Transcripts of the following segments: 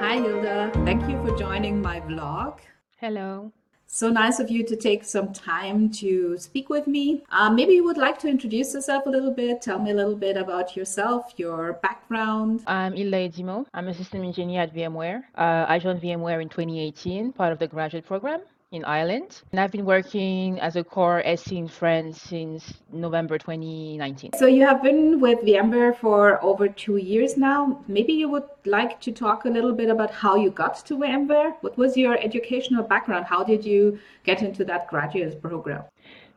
Hi, Hilda. Thank you for joining my vlog. Hello. So nice of you to take some time to speak with me. Uh, maybe you would like to introduce yourself a little bit. Tell me a little bit about yourself, your background. I'm Hilda Edimo. I'm a system engineer at VMware. Uh, I joined VMware in 2018, part of the graduate program in Ireland. And I've been working as a core SE in France since November 2019. So you have been with VMware for over two years now. Maybe you would like to talk a little bit about how you got to VMware. What was your educational background? How did you get into that graduate program?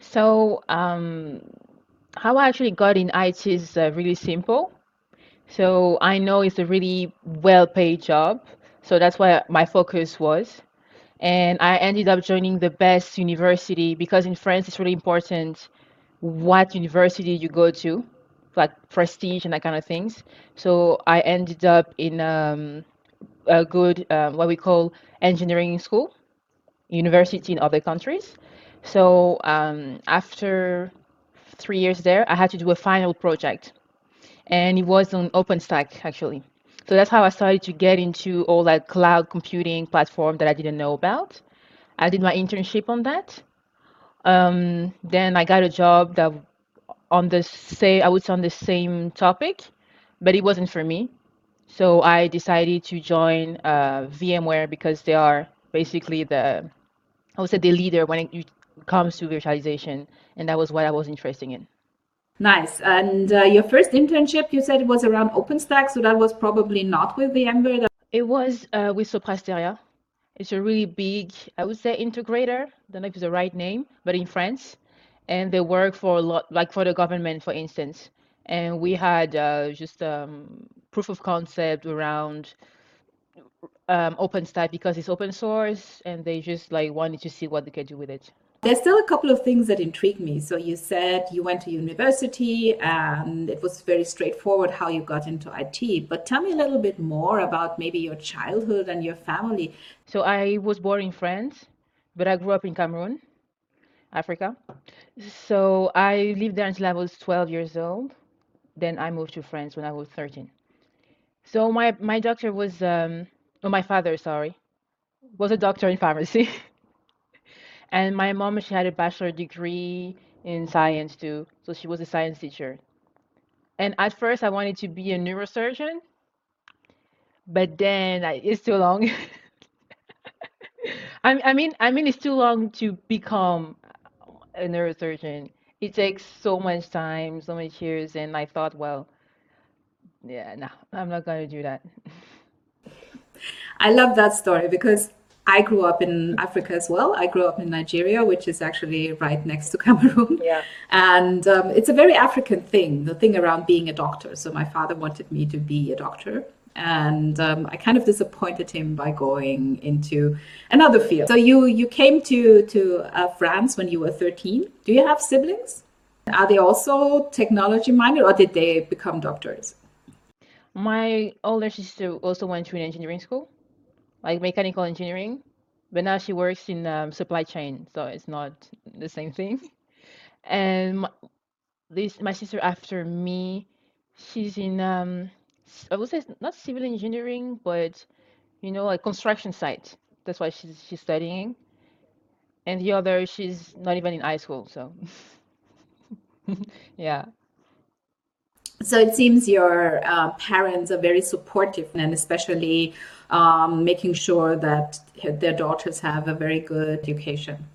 So um, how I actually got in IT is uh, really simple. So I know it's a really well-paid job. So that's why my focus was and I ended up joining the best university because in France it's really important what university you go to, like prestige and that kind of things. So I ended up in um, a good um, what we call engineering school, university in other countries. So um, after three years there, I had to do a final project, and it was on OpenStack actually. So that's how I started to get into all that cloud computing platform that I didn't know about. I did my internship on that. Um, then I got a job that on the same, I say on the same topic, but it wasn't for me. So I decided to join uh, VMware because they are basically the, I would say the leader when it comes to virtualization, and that was what I was interested in. Nice. And uh, your first internship, you said it was around OpenStack, so that was probably not with the VMware. It was uh, with Sopra Steria. It's a really big, I would say, integrator. I don't know if it's the right name, but in France, and they work for a lot, like for the government, for instance. And we had uh, just um, proof of concept around um, OpenStack because it's open source, and they just like wanted to see what they could do with it. There's still a couple of things that intrigue me. So you said you went to university and it was very straightforward how you got into IT. But tell me a little bit more about maybe your childhood and your family. So I was born in France, but I grew up in Cameroon, Africa. So I lived there until I was 12 years old. Then I moved to France when I was 13. So my my doctor was um, oh my father, sorry, was a doctor in pharmacy. And my mom, she had a bachelor degree in science too, so she was a science teacher. And at first, I wanted to be a neurosurgeon, but then I, it's too long. I, I mean, I mean, it's too long to become a neurosurgeon. It takes so much time, so many years, and I thought, well, yeah, no, I'm not going to do that. I love that story because I grew up in Africa as well. I grew up in Nigeria, which is actually right next to Cameroon. Yeah. And um, it's a very African thing, the thing around being a doctor. So my father wanted me to be a doctor. And um, I kind of disappointed him by going into another field. So you you came to to uh, France when you were 13. Do you have siblings? Are they also technology minded, or did they become doctors? My older sister also went to an engineering school like mechanical engineering, but now she works in um, supply chain, so it's not the same thing. And my, this my sister after me, she's in um, I would say not civil engineering, but you know like construction site. That's why she's she's studying. And the other, she's not even in high school, so yeah. So it seems your uh, parents are very supportive, and especially um, making sure that their daughters have a very good education.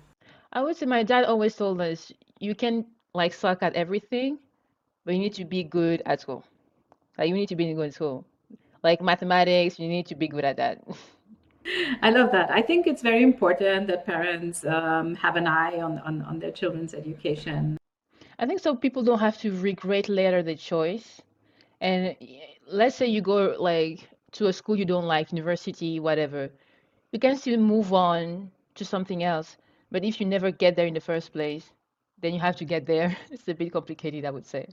I would say my dad always told us you can like suck at everything, but you need to be good at school. Like you need to be good at school. Like mathematics, you need to be good at that. I love that. I think it's very important that parents um, have an eye on, on, on their children's education. I think so people don't have to regret later the choice. And let's say you go like to a school you don't like, university, whatever, you can still move on to something else. But if you never get there in the first place, then you have to get there. It's a bit complicated, I would say.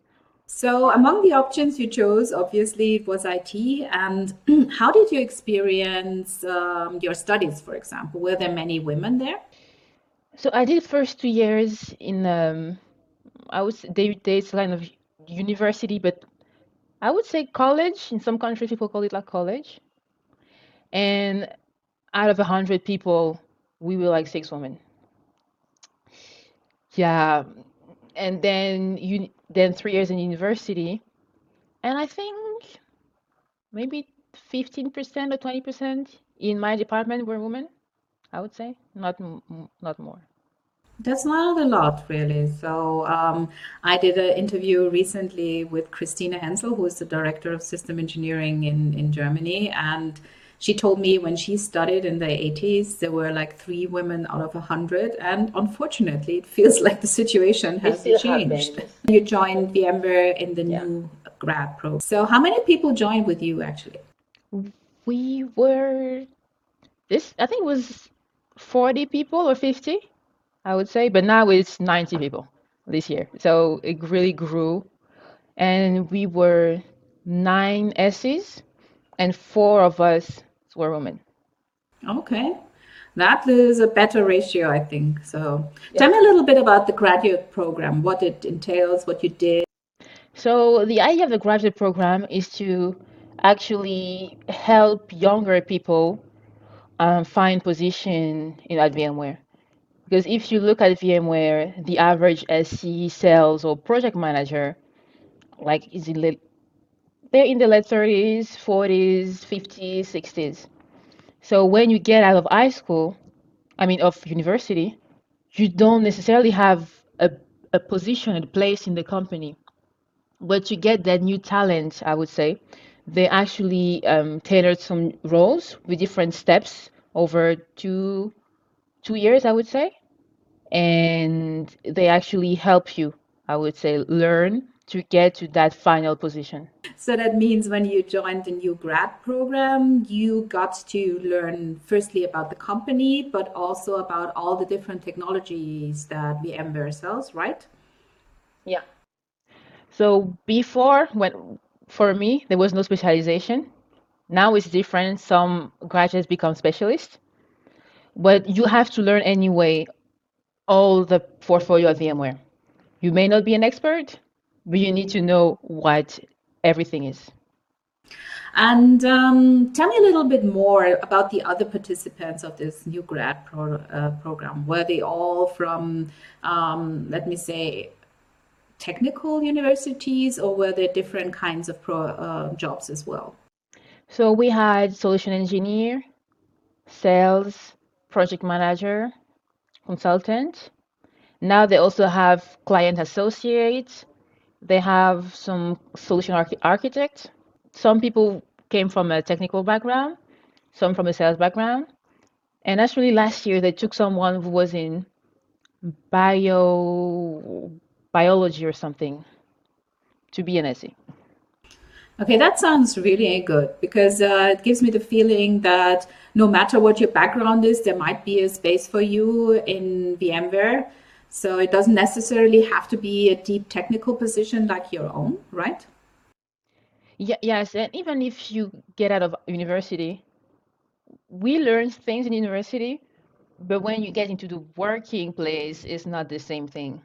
So, among the options you chose, obviously it was IT. And how did you experience um, your studies, for example? Were there many women there? So I did first two years in um, I was they they kind of university, but I would say college. In some countries, people call it like college. And out of a hundred people, we were like six women. Yeah, and then you then three years in university, and I think maybe 15% or 20% in my department were women. I would say not not more. That's not a lot, really. So um, I did an interview recently with Christina Hensel, who is the director of system engineering in in Germany, and she told me when she studied in the 80s, there were like three women out of a 100. And unfortunately, it feels like the situation has changed. Happens. You joined VMware in the yeah. new grad program. So, how many people joined with you actually? We were, this, I think it was 40 people or 50, I would say. But now it's 90 people this year. So, it really grew. And we were nine S's, and four of us were women. Okay. That is a better ratio, I think. So, yeah. tell me a little bit about the graduate program, what it entails, what you did. So, the idea of the graduate program is to actually help younger people um, find position in at VMware. Because if you look at VMware, the average SE sales or project manager, like is in the, they're in the late 30s, 40s, 50s, 60s. So when you get out of high school, I mean, of university, you don't necessarily have a, a position, a place in the company, but you get that new talent, I would say. They actually um, tailored some roles with different steps over two two years, I would say, and they actually help you, I would say, learn to get to that final position. So that means when you joined the new grad program, you got to learn firstly about the company, but also about all the different technologies that VMware sells, right? Yeah. So before, when for me there was no specialization. Now it's different. Some graduates become specialists, but you have to learn anyway all the portfolio of VMware. You may not be an expert, but you need to know what everything is. And um, tell me a little bit more about the other participants of this new grad pro, uh, program. Were they all from, um, let me say, technical universities, or were there different kinds of pro, uh, jobs as well? So we had solution engineer, sales, project manager, consultant. Now they also have client associates. they have some solution arch-. Some people came from a technical background, some from a sales background. And actually, last year they took someone who was in bio biology or something to be an SE. Okay, that sounds really good because uh, it gives me the feeling that no matter what your background is, there might be a space for you in VMware so it doesn't necessarily have to be a deep technical position like your own, right? Yeah, yes, and even if you get out of university, we learn things in university, but when you get into the working place, it's not the same thing.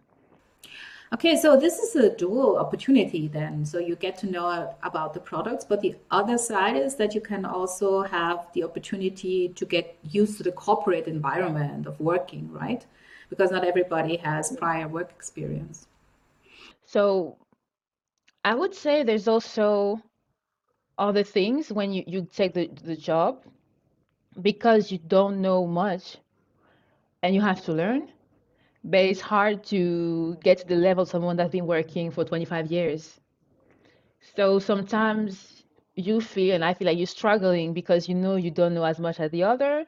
Okay, so this is a dual opportunity then. So you get to know about the products, but the other side is that you can also have the opportunity to get used to the corporate environment of working, right? because not everybody has prior work experience. So I would say there's also other things when you, you take the, the job because you don't know much and you have to learn. But it's hard to get to the level someone that's been working for 25 years. So sometimes you feel, and I feel like you're struggling because you know you don't know as much as the other,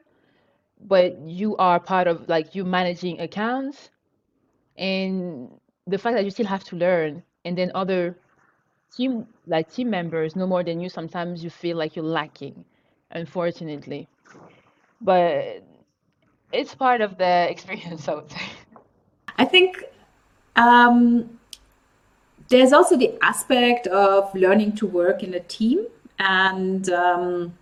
but you are part of like you managing accounts. And the fact that you still have to learn and then other team like team members know more than you sometimes you feel like you're lacking unfortunately. But it's part of the experience i would say i think um, there's also the aspect of learning to work in a team and um,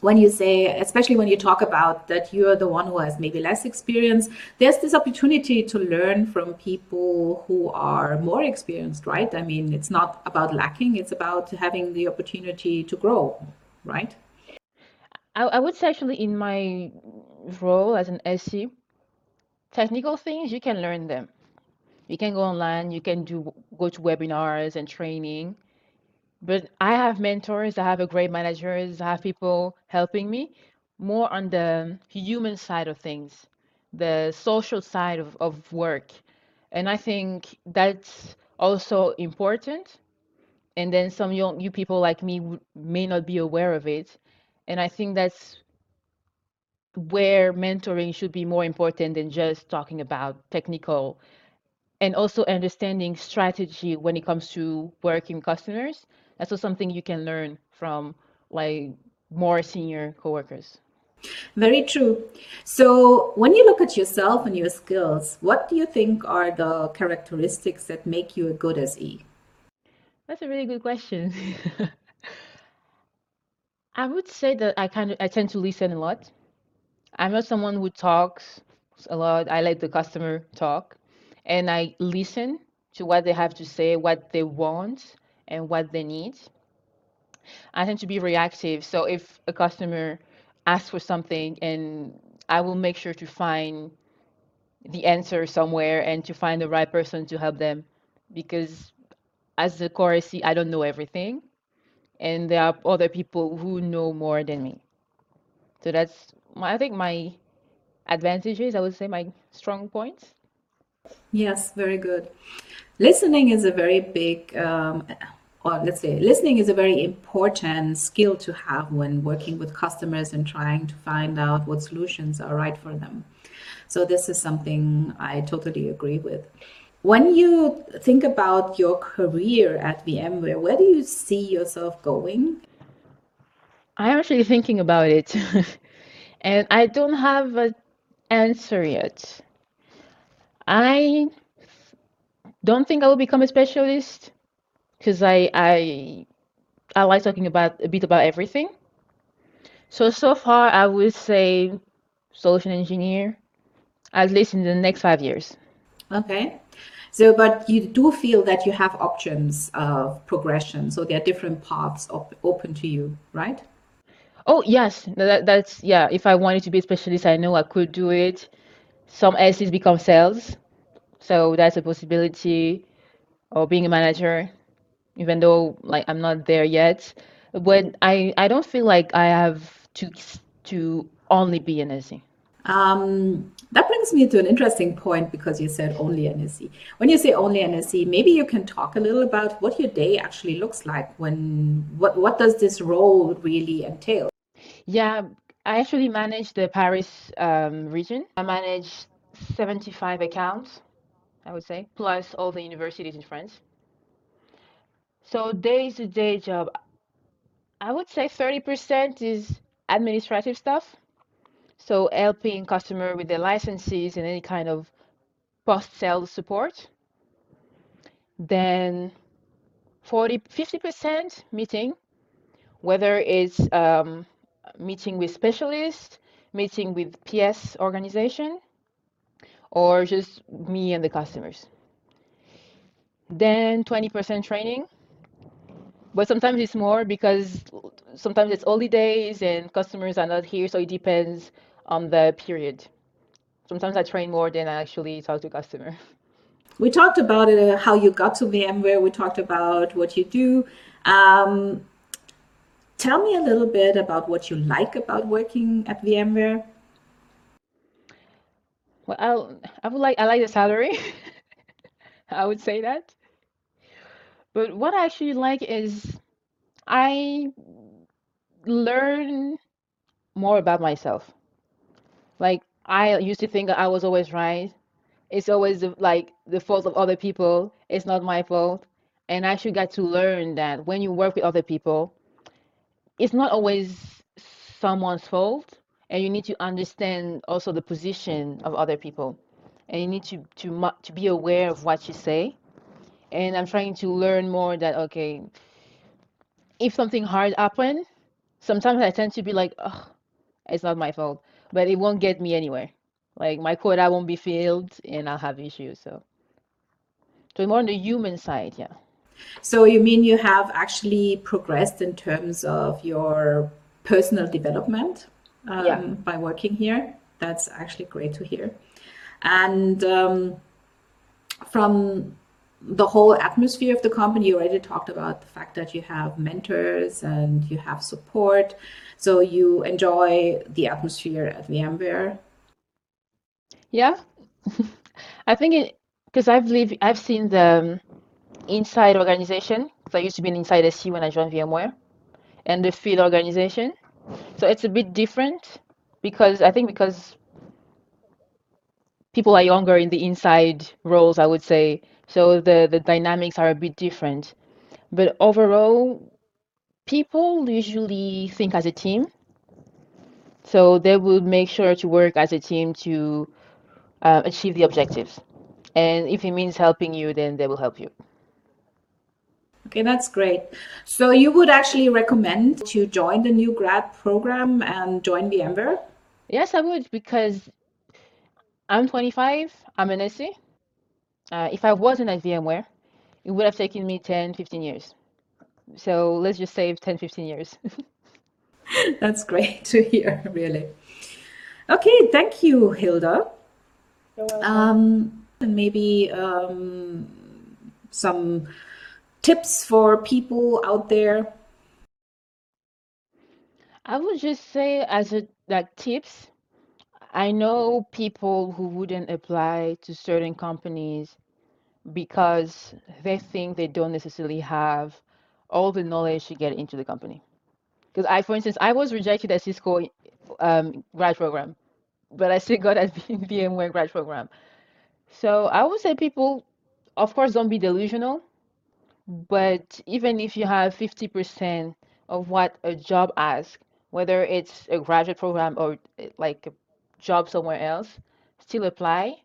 when you say, especially when you talk about that you're the one who has maybe less experience, there's this opportunity to learn from people who are more experienced, right? I mean, it's not about lacking, it's about having the opportunity to grow, right? I, I would say actually in my role as an SE, technical things you can learn them. You can go online, you can do go to webinars and training but I have mentors, I have a great managers, I have people helping me more on the human side of things, the social side of, of work. And I think that's also important. And then some young you people like me may not be aware of it. And I think that's where mentoring should be more important than just talking about technical and also understanding strategy when it comes to working customers that's also something you can learn from like more senior coworkers. Very true. So, when you look at yourself and your skills, what do you think are the characteristics that make you a good SE? That's a really good question. I would say that I kind of I tend to listen a lot. I'm not someone who talks a lot. I let the customer talk, and I listen to what they have to say, what they want, and what they need. I tend to be reactive. So if a customer asks for something and I will make sure to find the answer somewhere and to find the right person to help them because as a core SE, I don't know everything. And there are other people who know more than me. So that's my, I think my advantages, I would say my strong points. Yes, very good. Listening is a very big um, or let's say listening is a very important skill to have when working with customers and trying to find out what solutions are right for them. So this is something I totally agree with. When you think about your career at VMware, where do you see yourself going? I'm actually thinking about it, and I don't have an answer yet. I don't think I will become a specialist because I I I like talking about a bit about everything. So so far, I would say solution engineer, at least in the next five years. Okay. So, but you do feel that you have options of progression. So there are different paths op- open to you, right? Oh yes, that, that's yeah. If I wanted to be a specialist, I know I could do it. Some SEs become sales, so that's a possibility. Or being a manager, even though like I'm not there yet. But I I don't feel like I have to to only be an SE. Um, that brings me to an interesting point because you said only an SE. When you say only an SE, maybe you can talk a little about what your day actually looks like. When what what does this role really entail? Yeah, I actually manage the Paris um, region. I manage 75 accounts, I would say, plus all the universities in France. So day to day job, I would say 30% is administrative stuff. So helping customer with their licenses and any kind of post sales support. Then 40, 50% meeting, whether it's um, meeting with specialists, meeting with PS organization, or just me and the customers. Then 20% training, but sometimes it's more because sometimes it's holidays and customers are not here, so it depends on the period. Sometimes I train more than I actually talk to customer. We talked about it, uh, how you got to VMware. We talked about what you do. Um, tell me a little bit about what you like about working at VMware. Well, I, I would like I like the salary. I would say that. But what I actually like is I learn more about myself. Like I used to think I was always right. It's always like the fault of other people. It's not my fault. And I actually got to learn that when you work with other people, it's not always someone's fault, and you need to understand also the position of other people, and you need to to to be aware of what you say and I'm trying to learn more that okay, if something hard happened, sometimes I tend to be like, oh, it's not my fault, but it won't get me anywhere. Like my quota won't be filled and I'll have issues. So, so more on the human side, yeah. So you mean you have actually progressed in terms of your personal development um, yeah. by working here? That's actually great to hear. And um, from the whole atmosphere of the company, you already talked about the fact that you have mentors and you have support. So you enjoy the atmosphere at VMware. Yeah, I think it because I've lived, I've seen the inside organization. Because I used to be an inside SE when I joined VMware, and the field organization. So it's a bit different because I think because people are younger in the inside roles, I would say. So the, the dynamics are a bit different. But overall, people usually think as a team. So they will make sure to work as a team to uh, achieve the objectives. And if it means helping you, then they will help you. Okay, that's great. So you would actually recommend to join the new grad program and join VMware? Yes, I would because I'm 25. I'm an SE. Uh, if I wasn't at VMware, it would have taken me 10, 15 years. So let's just save 10, 15 years. That's great to hear, really. Okay, thank you, Hilda. Um, and maybe um, some tips for people out there. I would just say, as a like tips, I know people who wouldn't apply to certain companies because they think they don't necessarily have all the knowledge to get into the company. Because I, for instance, I was rejected at Cisco um, grad program, but I still got at VMware grad program. So I would say people, of course, don't be delusional, but even if you have 50% of what a job asks, whether it's a graduate program or eh, like a job somewhere else, still apply.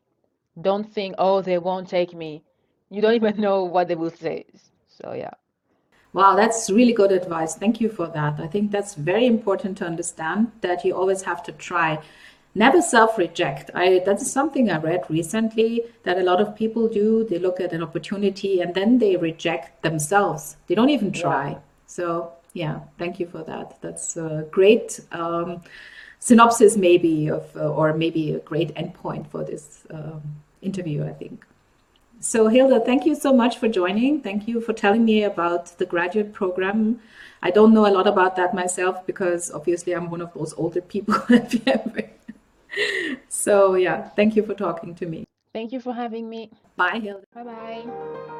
Don't think, oh, they won't take me. You don't even know what they will say. So, yeah. Wow, that's really good advice. Thank you for that. I think that's very important to understand that you always have to try. Never self-reject. I that is something I read recently that a lot of people do. They look at an opportunity and then they reject themselves. They don't even try. Yeah. So yeah, thank you for that. That's a great um, synopsis maybe of uh, or maybe a great endpoint for this um, interview i think so hilda thank you so much for joining thank you for telling me about the graduate program i don't know a lot about that myself because obviously i'm one of those older people so yeah thank you for talking to me. Thank you for having me. Bye hilda. Bye bye